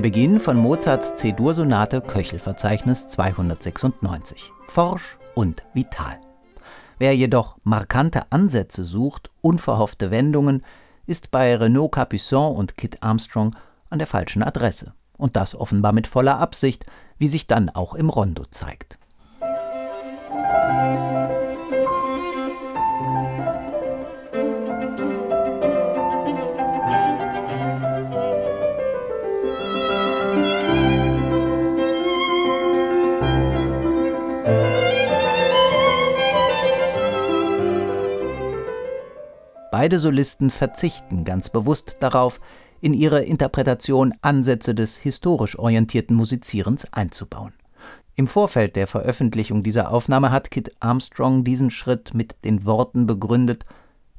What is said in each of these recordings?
Beginn von Mozarts C-Dur-Sonate Köchelverzeichnis 296. Forsch und vital. Wer jedoch markante Ansätze sucht, unverhoffte Wendungen, ist bei Renaud Capuçon und Kit Armstrong an der falschen Adresse. Und das offenbar mit voller Absicht, wie sich dann auch im Rondo zeigt. Beide Solisten verzichten ganz bewusst darauf, in ihre Interpretation Ansätze des historisch orientierten Musizierens einzubauen. Im Vorfeld der Veröffentlichung dieser Aufnahme hat Kit Armstrong diesen Schritt mit den Worten begründet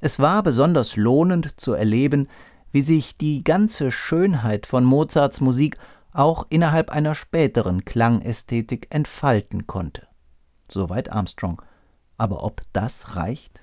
Es war besonders lohnend zu erleben, wie sich die ganze Schönheit von Mozarts Musik auch innerhalb einer späteren Klangästhetik entfalten konnte. Soweit Armstrong. Aber ob das reicht?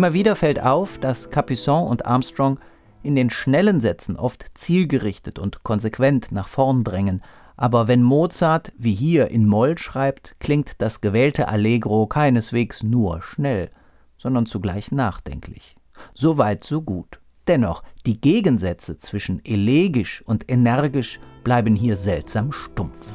Immer wieder fällt auf, dass Capuçon und Armstrong in den schnellen Sätzen oft zielgerichtet und konsequent nach vorn drängen, aber wenn Mozart wie hier in Moll schreibt, klingt das gewählte Allegro keineswegs nur schnell, sondern zugleich nachdenklich. So weit, so gut. Dennoch, die Gegensätze zwischen elegisch und energisch bleiben hier seltsam stumpf.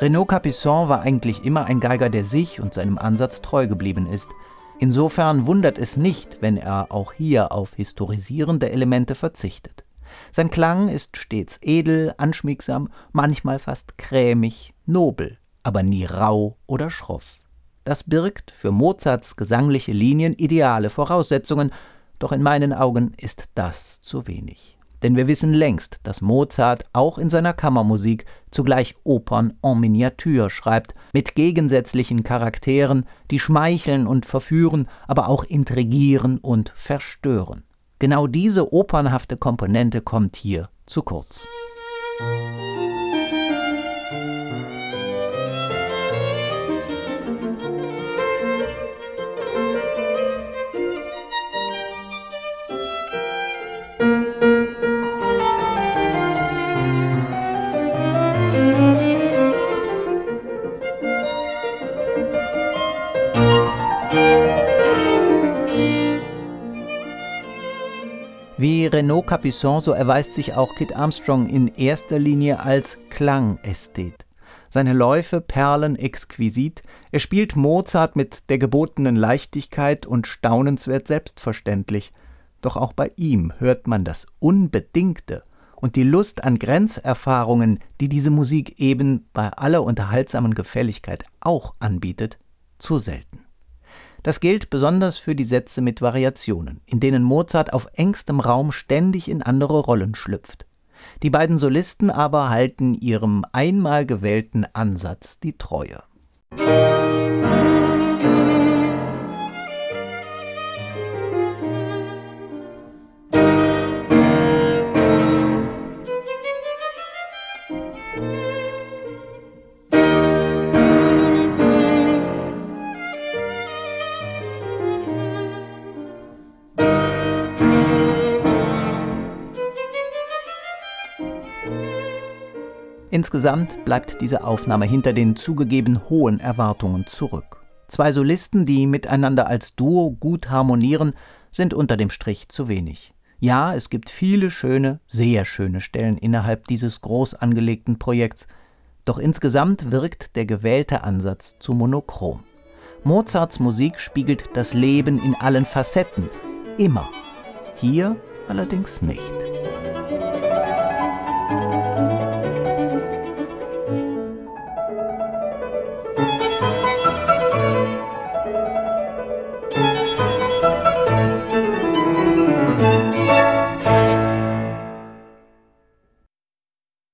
Renaud Capuçon war eigentlich immer ein Geiger, der sich und seinem Ansatz treu geblieben ist. Insofern wundert es nicht, wenn er auch hier auf historisierende Elemente verzichtet. Sein Klang ist stets edel, anschmiegsam, manchmal fast krämig, nobel, aber nie rau oder schroff. Das birgt für Mozarts gesangliche Linien ideale Voraussetzungen, doch in meinen Augen ist das zu wenig. Denn wir wissen längst, dass Mozart auch in seiner Kammermusik zugleich Opern en miniature schreibt, mit gegensätzlichen Charakteren, die schmeicheln und verführen, aber auch intrigieren und verstören. Genau diese opernhafte Komponente kommt hier zu kurz. Wie Renaud Capuçon, so erweist sich auch Kit Armstrong in erster Linie als Klangästhet. Seine Läufe perlen exquisit, er spielt Mozart mit der gebotenen Leichtigkeit und staunenswert selbstverständlich. Doch auch bei ihm hört man das Unbedingte und die Lust an Grenzerfahrungen, die diese Musik eben bei aller unterhaltsamen Gefälligkeit auch anbietet, zu selten. Das gilt besonders für die Sätze mit Variationen, in denen Mozart auf engstem Raum ständig in andere Rollen schlüpft. Die beiden Solisten aber halten ihrem einmal gewählten Ansatz die Treue. Insgesamt bleibt diese Aufnahme hinter den zugegeben hohen Erwartungen zurück. Zwei Solisten, die miteinander als Duo gut harmonieren, sind unter dem Strich zu wenig. Ja, es gibt viele schöne, sehr schöne Stellen innerhalb dieses groß angelegten Projekts, doch insgesamt wirkt der gewählte Ansatz zu monochrom. Mozarts Musik spiegelt das Leben in allen Facetten, immer. Hier allerdings nicht.